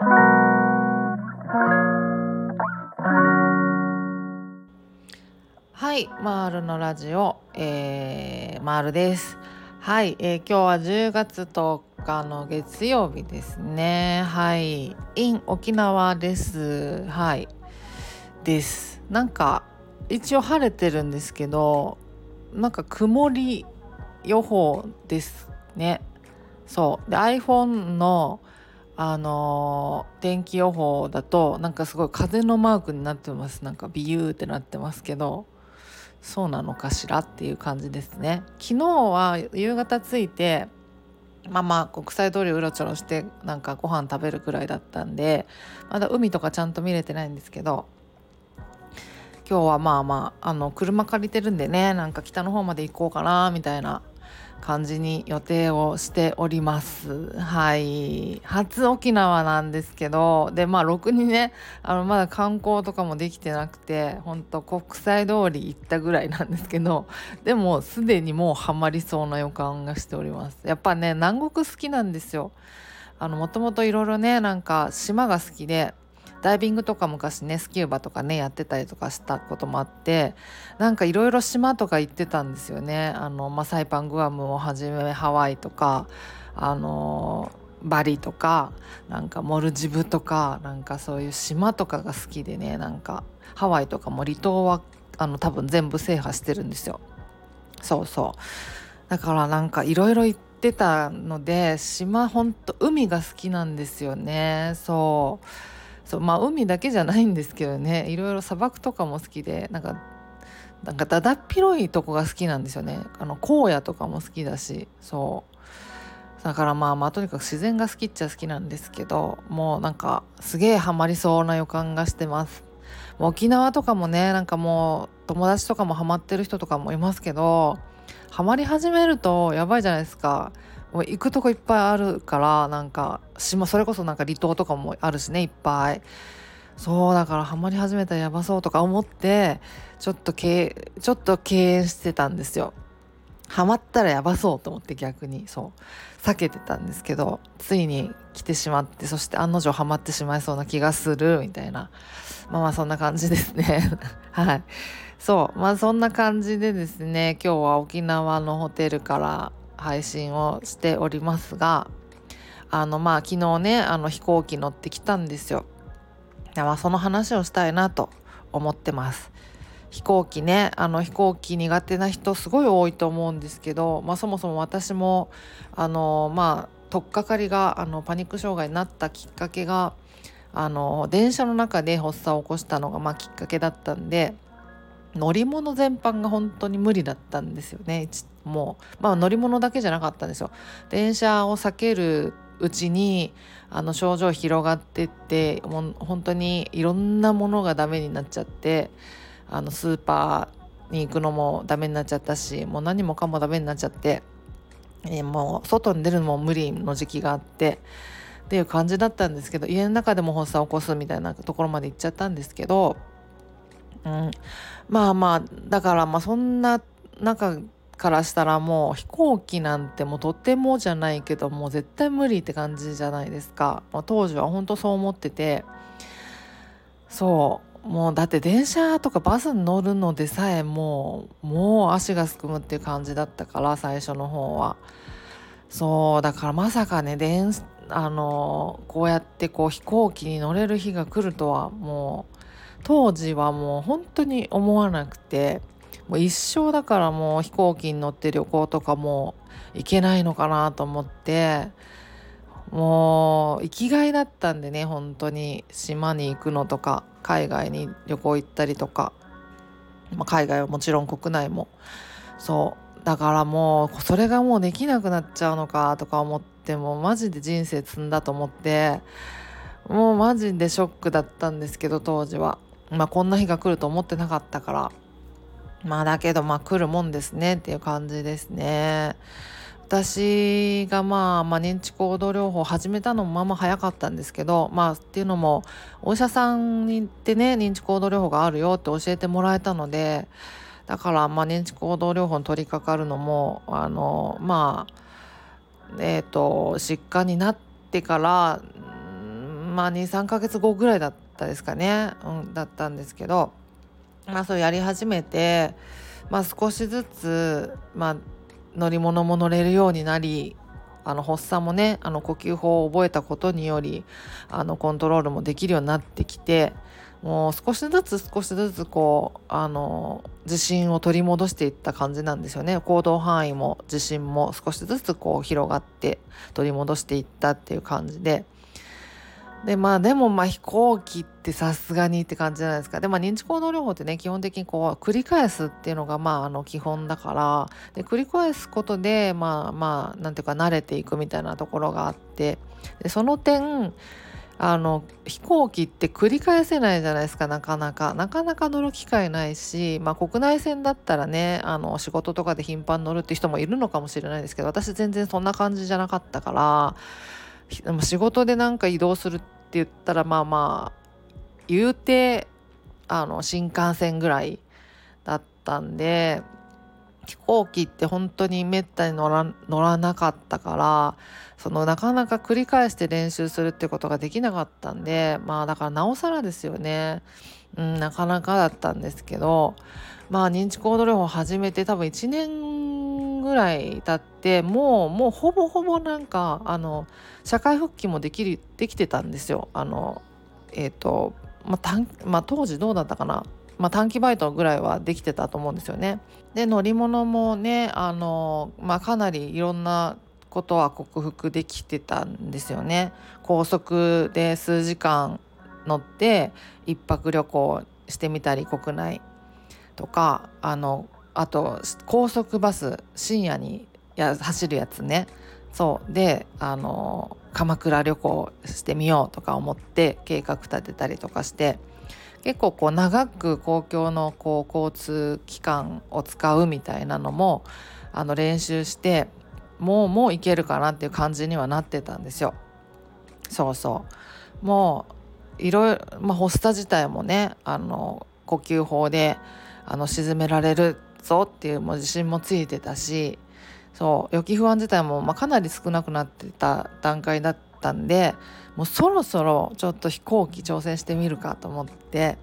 はい、マールのラジオ、えー、マールです。はい、えー、今日は10月10日の月曜日ですね。はい、in 沖縄です。はい、です。なんか一応晴れてるんですけど、なんか曇り予報ですね。そうで iPhone のあの、天気予報だとなんかすごい風のマークになってます。なんかビユーってなってますけどそうなのかしらっていう感じですね。昨日は夕方着いてまあまあ国際通りうろちょろしてなんかご飯食べるくらいだったんでまだ海とかちゃんと見れてないんですけど今日はまあまああの車借りてるんでねなんか北の方まで行こうかなみたいな感じに予定をしております。はい。初沖縄なんですけどでまあろくにねあのまだ観光とかもできてなくてほんと国際通り行ったぐらいなんですけどでもすでにもうハマりそうな予感がしております。やっぱね南国好きなんですよ。あのもともといろいろねなんか島が好きでダイビングとか昔ねスキューバとかねやってたりとかしたこともあってなんかいろいろ島とか行ってたんですよね。あの、まあ、サイパングアムをはじめハワイとかあのバリとかなんかモルジブとかなんかそういう島とかが好きでねなんかハワイとかも離島はあの多分全部制覇してるんですよ。そうそう。だからなんかいろいろ行ってたので島ほんと海が好きなんですよね。そう。そうまあ海だけじゃないんですけどね。いろいろ砂漠とかも好きでなんかなんかだだっ広いとこが好きなんですよね。あの荒野とかも好きだしそう。だからまあまあとにかく自然が好きっちゃ好きなんですけどもうなんかすげえハマりそうな予感がしてます。沖縄とかもねなんかもう友達とかもハマってる人とかもいますけどハマり始めるとやばいじゃないですか。もう行くとこいっぱいあるからなんか島それこそなんか離島とかもあるしねいっぱい。そうだからハマり始めたらやばそうとか思ってちょっとけちょっと敬遠してたんですよ。ハマったらやばそうと思って逆に。そう。避けてたんですけどついに来てしまってそして案の定ハマってしまいそうな気がするみたいな。まあまあそんな感じですね。はい。そう。まあそんな感じでですね今日は沖縄のホテルから配信をしておりますがあのまあ昨日ねあの飛行機乗ってきたんですよ。まあ、その話をしたいなと思ってます。飛行機ねあの飛行機苦手な人すごい多いと思うんですけど、まあ、そもそも私もあのまあ取っかかりがあのパニック障害になったきっかけがあの電車の中で発作を起こしたのが、まあ、きっかけだったんで乗り物全般が本当に無理だったんですよね。もう、まあ、乗り物だけじゃなかったんですよ。電車を避けるうちにあの症状広がってってもう本当にいろんなものがダメになっちゃってあのスーパーに行くのもダメになっちゃったしもう何もかもダメになっちゃって、えー、もう外に出るのも無理の時期があってっていう感じだったんですけど家の中でも発作を起こすみたいなところまで行っちゃったんですけど、うん、まあまあだからまあそんな中からしたらもう飛行機なんてもうとてもじゃないけどもう絶対無理って感じじゃないですか、まあ、当時は本当そう思ってて。そう。もうだって電車とかバスに乗るのでさえもうもう足がすくむっていう感じだったから最初の方は。そうだからまさかね電あのこうやってこう飛行機に乗れる日が来るとはもう当時はもう本当に思わなくてもう一生だからもう飛行機に乗って旅行とかも行けないのかなと思ってもう生きがいだったんでね本当に島に行くのとか海外に旅行行ったりとか、まあ、海外はもちろん国内も。そう。だからもうそれがもうできなくなっちゃうのかとか思ってもうマジで人生積んだと思ってもうマジでショックだったんですけど当時は。まあこんな日が来ると思ってなかったからまあだけどまあ来るもんですねっていう感じですね。私がまあ、まあ、認知行動療法を始めたのもまあまあ早かったんですけどまあっていうのもお医者さんに行ってね認知行動療法があるよって教えてもらえたのでだからまあ認知行動療法に取り掛かるのもあのまあえっ、ー、と疾患になってからまあ23ヶ月後ぐらいだったったですかね、うん、だったんですけどまあそうやり始めてまあ少しずつまあ乗り物も乗れるようになりあの発作もねあの呼吸法を覚えたことによりあのコントロールもできるようになってきてもう少しずつ少しずつこうあの自信を取り戻していった感じなんですよね。行動範囲も自信も少しずつこう広がって取り戻していったっていう感じで。でまあでもまあ飛行機ってさすがにって感じじゃないですか。でまあ認知行動療法ってね基本的にこう繰り返すっていうのがまああの基本だから。で繰り返すことでまあまあなんていうか慣れていくみたいなところがあって。でその点あの飛行機って繰り返せないじゃないですかなかなか。なかなか乗る機会ないし、まあ、国内線だったらねあの仕事とかで頻繁に乗るって人もいるのかもしれないですけど私全然そんな感じじゃなかったから。仕事でなんか移動するって言ったらまあまあ言うてあの新幹線ぐらいだったんで飛行機って本当にめったに乗ら乗らなかったからそのなかなか繰り返して練習するってことができなかったんでまあだからなおさらですよね、うん、なかなかだったんですけどまあ認知行動療法始めて多分1年ぐらい経ってもうもうほぼほぼなんかあの社会復帰もできるできてたんですよ。あのえっ、ー、とまあ、まあ、当時どうだったかなまあ、短期バイトぐらいはできてたと思うんですよね。で乗り物もねあの、まあ、かなりいろんなことは克服できてたんですよね。高速で数時間乗って一泊旅行してみたり国内とかあのあと高速バス深夜にや走るやつね。そう。であの鎌倉旅行してみようとか思って計画立てたりとかして結構こう長く公共のこう交通機関を使うみたいなのもあの練習してもうもういけるかなっていう感じにはなってたんですよ。そうそう。もういろいろ、まあ、ホスタ自体もねあの呼吸法であの沈められるぞっていうもう自信もついてたしそう予期不安自体も、まあ、かなり少なくなってた段階だったんでもうそろそろちょっと飛行機挑戦してみるかと思って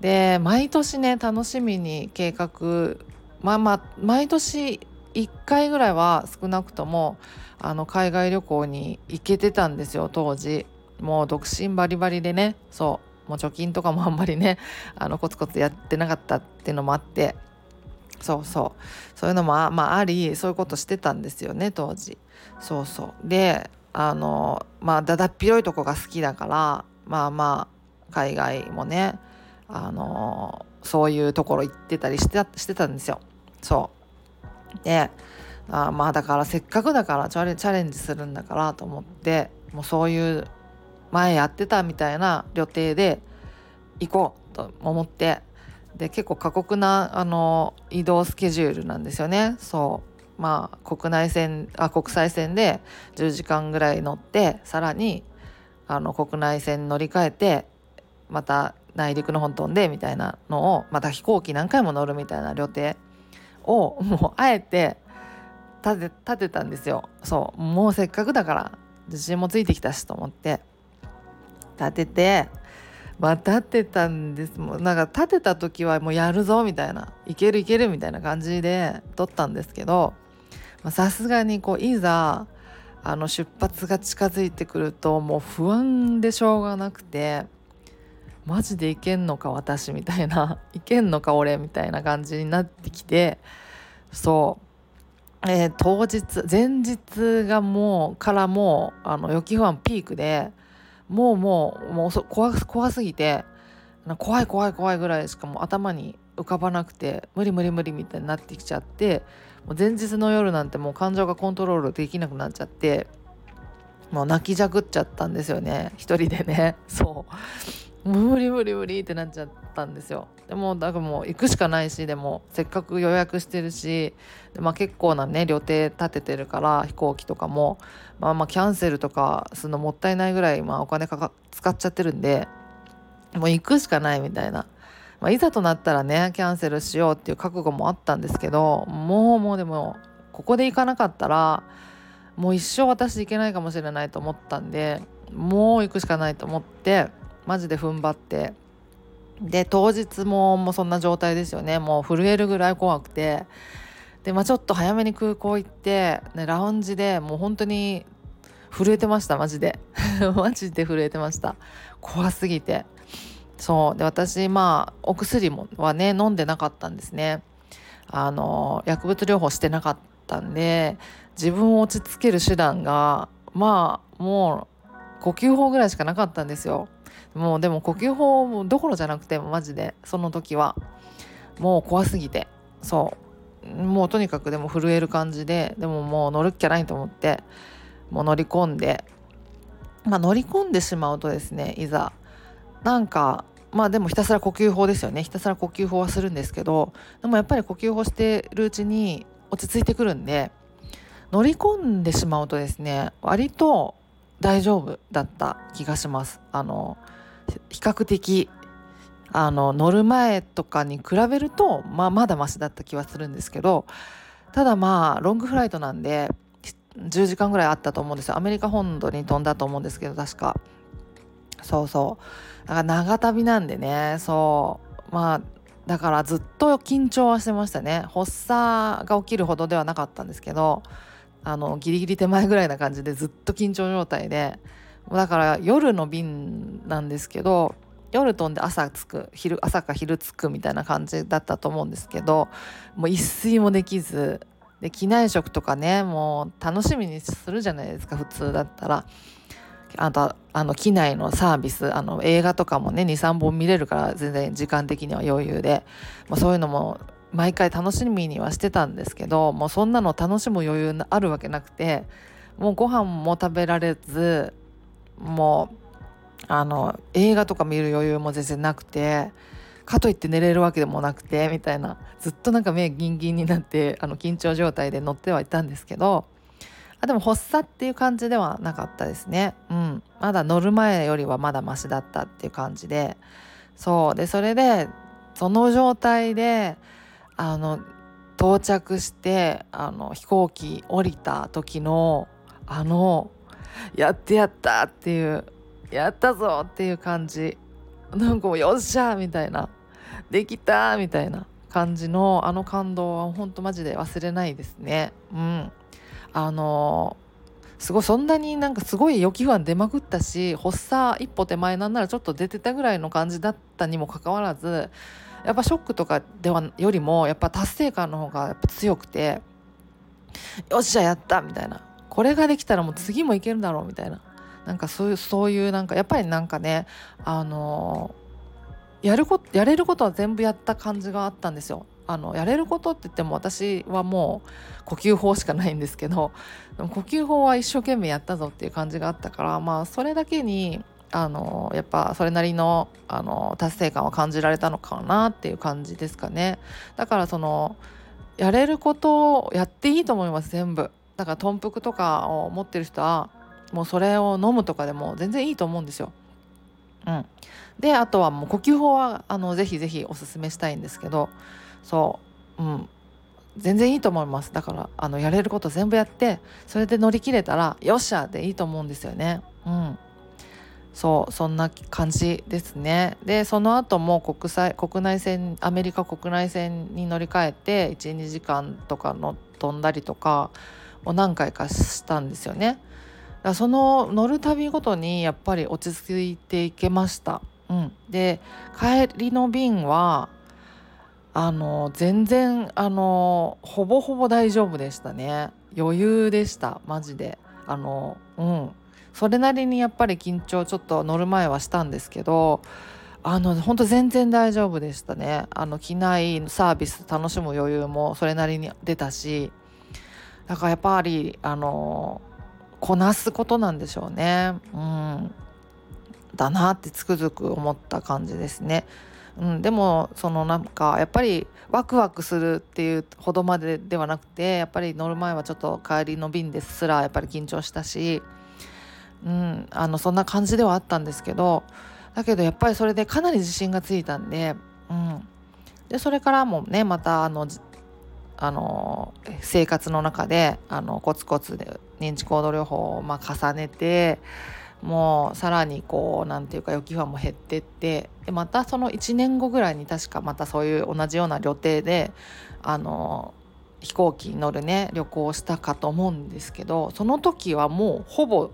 で毎年ね楽しみに計画まあまあ毎年1回ぐらいは少なくともあの海外旅行に行けてたんですよ当時。もう独身バリバリでねそうもう貯金とかもあんまりねあのコツコツやってなかったっていうのもあってそうそう。そういうのもあ,、まあ、ありそういうことしてたんですよね当時。そうそう。であのまあだだっ広いとこが好きだからまあまあ海外もねあのそういうところ行ってたりしてしてたんですよ。そう。であまあだからせっかくだからチャレンジするんだからと思ってもうそういう前やってたみたいな予定で行こうと思ってで結構過酷なあの移動スケジュールなんですよね。そう。まあ国内線あ国際線で10時間ぐらい乗ってさらにあの国内線乗り換えてまた内陸の本飛んでみたいなのをまた飛行機何回も乗るみたいな旅程をもうあえて立て立てたんですよ。そう。もうせっかくだから自信もついてきたしと思って立ててまあ立てたんです。もんなんか立てた時はもうやるぞみたいないけるいけるみたいな感じで撮ったんですけどさすがにこういざあの出発が近づいてくるともう不安でしょうがなくてマジでいけんのか私みたいな いけんのか俺みたいな感じになってきてそう、えー、当日前日がもうからもうあの予期不安ピークでもうもうもう怖怖すぎて怖い怖い怖いぐらいしかも頭に浮かばなくて無理無理無理みたいになってきちゃってもう前日の夜なんてもう感情がコントロールできなくなっちゃってもう泣きじゃくっちゃったんですよね。一人でね。そう。無理無理無理ってなっちゃったんですよ。でもだからもう行くしかないしでもせっかく予約してるしで、まあ、結構なね予定立ててるから飛行機とかも。まあまあキャンセルとかするのもったいないぐらい、まあ、お金かか使っちゃってるんでもう行くしかないみたいな。まあ、いざとなったらねキャンセルしようっていう覚悟もあったんですけどもうもうでもここで行かなかったらもう一生私行けないかもしれないと思ったんでもう行くしかないと思ってマジで踏ん張って。で当日ももうそんな状態ですよね。もう震えるぐらい怖くて。で、まあ、ちょっと早めに空港行って、ね、ラウンジでもう本当に震えてましたマジで。マジで震えてました。怖すぎて。そう。で私まあお薬もはね飲んでなかったんですね。あの薬物療法してなかったんで自分を落ち着ける手段がまあもう呼吸法ぐらいしかなかったんですよ。もうでも呼吸法もどころじゃなくてマジでその時は。もう怖すぎて。そう。もうとにかくでも震える感じででももう乗るっきゃないと思ってもう乗り込んで。まあ乗り込んでしまうとですねいざ。なんかまあでもひたすら呼吸法ですよね。ひたすら呼吸法はするんですけどでもやっぱり呼吸法してるうちに落ち着いてくるんで乗り込んでしまうとですね割と大丈夫だった気がします。あの比較的あの乗る前とかに比べると、まあ、まだマシだった気はするんですけどただまあロングフライトなんで10時間ぐらいあったと思うんですよ。アメリカ本土に飛んだと思うんですけど確か。そうそう。だから長旅なんでね。そう。まあだからずっと緊張はしてましたね。発作が起きるほどではなかったんですけどあのギリギリ手前ぐらいな感じでずっと緊張状態でだから夜の便なんですけど夜飛んで朝着く昼朝か昼着くみたいな感じだったと思うんですけどもう一睡もできずで機内食とかねもう楽しみにするじゃないですか普通だったら。あとあの機内のサービスあの映画とかもね23本見れるから全然時間的には余裕で、まあ、そういうのも毎回楽しみにはしてたんですけどもうそんなの楽しむ余裕あるわけなくてもうご飯も食べられずもうあの映画とか見る余裕も全然なくてかといって寝れるわけでもなくてみたいなずっとなんか目ギンギンになってあの緊張状態で乗ってはいたんですけどあでも発作っていう感じではなかったですね。うん。まだ乗る前よりはまだマシだったっていう感じで。そう。でそれでその状態であの到着してあの飛行機降りた時のあのやってやったっていうやったぞっていう感じ。なんかもうよっしゃみたいな。できたみたいな感じのあの感動はほんとマジで忘れないですね。うん。あのすごいそんなになんかすごい予期不安出まくったし発作一歩手前なんならちょっと出てたぐらいの感じだったにもかかわらずやっぱショックとかではよりもやっぱ達成感の方がやっぱ強くてよっしゃやったみたいな。これができたらもう次もいけるだろうみたいな。なんかそういうそういうなんかやっぱりなんかねあのやるこやれることは全部やった感じがあったんですよ。あのやれることって言っても私はもう呼吸法しかないんですけど呼吸法は一生懸命やったぞっていう感じがあったからまあそれだけにあのやっぱそれなりのあの達成感を感じられたのかなっていう感じですかね。だからそのやれることをやっていいと思います全部。だから豚腹とかを持ってる人はもうそれを飲むとかでも全然いいと思うんですよ。うん、であとはもう呼吸法はあのぜひぜひおすすめしたいんですけどそう、うん、全然いいと思います。だからあのやれること全部やってそれで乗り切れたらよっしゃでいいと思うんですよね。うん。そうそんな感じですね。でその後も国際国内線アメリカ国内線に乗り換えて12時間とかの飛んだりとかを何回かしたんですよね。だその乗る旅ごとにやっぱり落ち着いていけました。うん、で帰りの便はあの全然あのほぼほぼ大丈夫でしたね。余裕でした。マジで。あのうん。それなりにやっぱり緊張ちょっと乗る前はしたんですけどあの本当全然大丈夫でしたね。あの機内サービス楽しむ余裕もそれなりに出たしだからやっぱりあのこなすことなんでしょうね。うん、だなってつくづく思った感じですね。うん、でもそのなんかやっぱりワクワクするっていうほどまでではなくてやっぱり乗る前はちょっと帰りの便ですらやっぱり緊張したし、うん、あのそんな感じではあったんですけどだけどやっぱりそれでかなり自信がついたんで,、うん、でそれからもねまたあのあの生活の中であのコツコツで認知行動療法をま重ねてもうさらにこう何て言うか予期不安も減ってってでまたその1年後ぐらいに確かまたそういう同じような旅程であの飛行機に乗るね旅行をしたかと思うんですけどその時はもうほぼ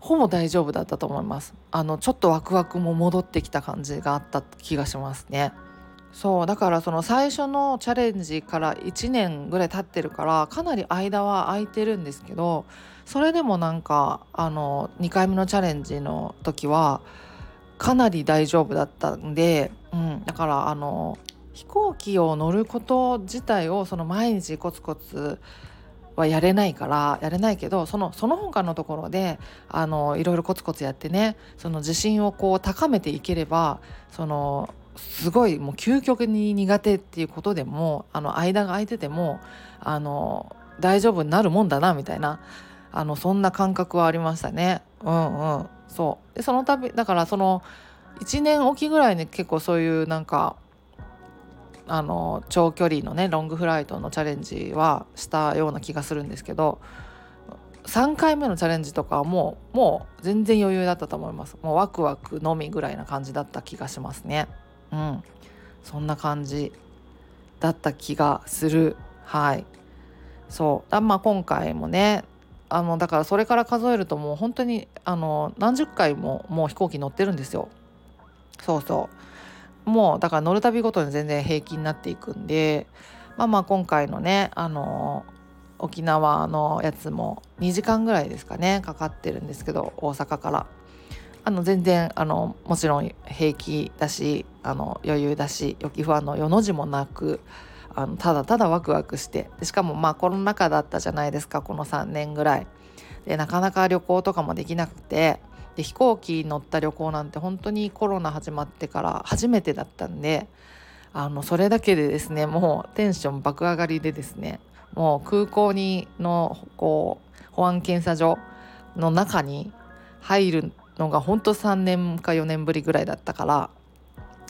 ほぼ大丈夫だったと思います。あのちょっとワクワクも戻ってきた感じがあった気がしますね。そうだからその最初のチャレンジから1年ぐらい経ってるからかなり間は空いてるんですけどそれでもなんかあの2回目のチャレンジの時はかなり大丈夫だったんで、うん、だからあの飛行機を乗ること自体をその毎日コツコツはやれないからやれないけどそのその他のところであのいろいろコツコツやってねその自信をこう高めていければそのすごいもう究極に苦手っていうことでもあの間が空いててもあの大丈夫になるもんだなみたいなあのそんな感覚はありましたね。うんうん、そう。でその度だからその1年おきぐらいに結構そういうなんかあの長距離のねロングフライトのチャレンジはしたような気がするんですけど3回目のチャレンジとかはもうもう全然余裕だったと思います。もうワクワクのみぐらいな感じだった気がしますね。うん。そんな感じだった気がする。はい。そう。まあ今回もねあのだからそれから数えるともう本当にあの何十回ももう飛行機乗ってるんですよ。そうそう。もうだから乗るたびごとに全然平均になっていくんでまあまあ今回のねあの沖縄のやつも2時間ぐらいですかねかかってるんですけど大阪から。あの全然あのもちろん平気だしあの余裕だし予期不安の世の字もなくあのただただワクワクしてしかもまあコロナ禍だったじゃないですかこの3年ぐらい。でなかなか旅行とかもできなくてで飛行機乗った旅行なんて本当にコロナ始まってから初めてだったんであのそれだけでですねもうテンション爆上がりでですねもう空港にのこう保安検査所の中に入るのが本当3年か4年ぶりぐらいだったから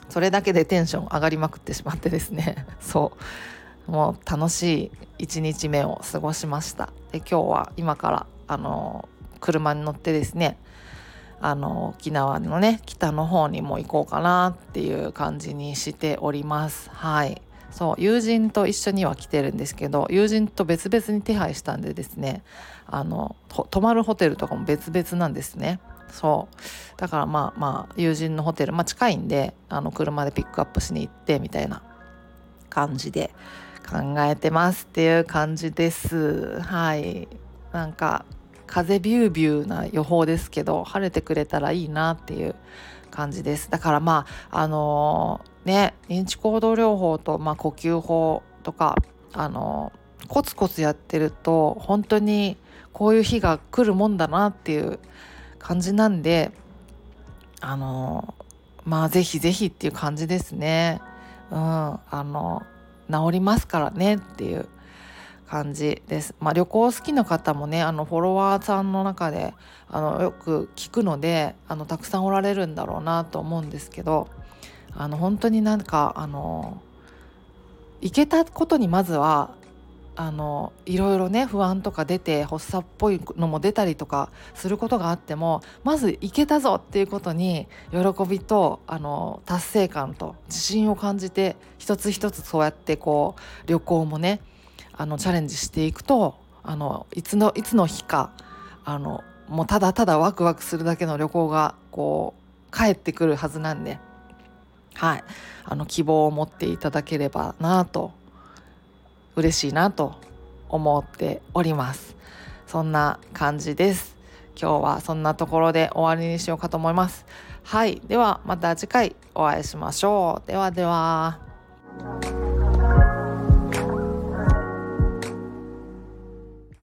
それだけでテンション上がりまくってしまってですね。そう。もう楽しい1日目を過ごしました。で今日は今からあの車に乗ってですねあの沖縄のね北の方にも行こうかなっていう感じにしております。はい。そう友人と一緒には来てるんですけど友人と別々に手配したんでですねあの泊まるホテルとかも別々なんですね。そう。だからまあまあ友人のホテルまあ近いんであの車でピックアップしに行ってみたいな感じで考えてますっていう感じです。はい。なんか風ビュービューな予報ですけど晴れてくれたらいいなっていう感じです。だからまああのー、ね認知行動療法と、まあ、呼吸法とかあのー、コツコツやってると本当にこういう日が来るもんだなっていう感じなんであの、まあ是非是非っていう感じですねうんあの治りますからねっていう感じです。まあ、旅行好きな方もねあのフォロワーさんの中であのよく聞くのであのたくさんおられるんだろうなと思うんですけどあの本当になんかあの行けたことにまずはあのいろいろね不安とか出て発作っぽいのも出たりとかすることがあってもまず行けたぞっていうことに喜びとあの達成感と自信を感じて一つ一つそうやってこう旅行もねあのチャレンジしていくとあのいつのいつの日かあのもうただただワクワクするだけの旅行がこう帰ってくるはずなんで、はい、あの希望を持っていただければなと嬉しいなと思っております。そんな感じです。今日はそんなところで終わりにしようかと思います。はい、ではまた次回お会いしましょう。ではでは。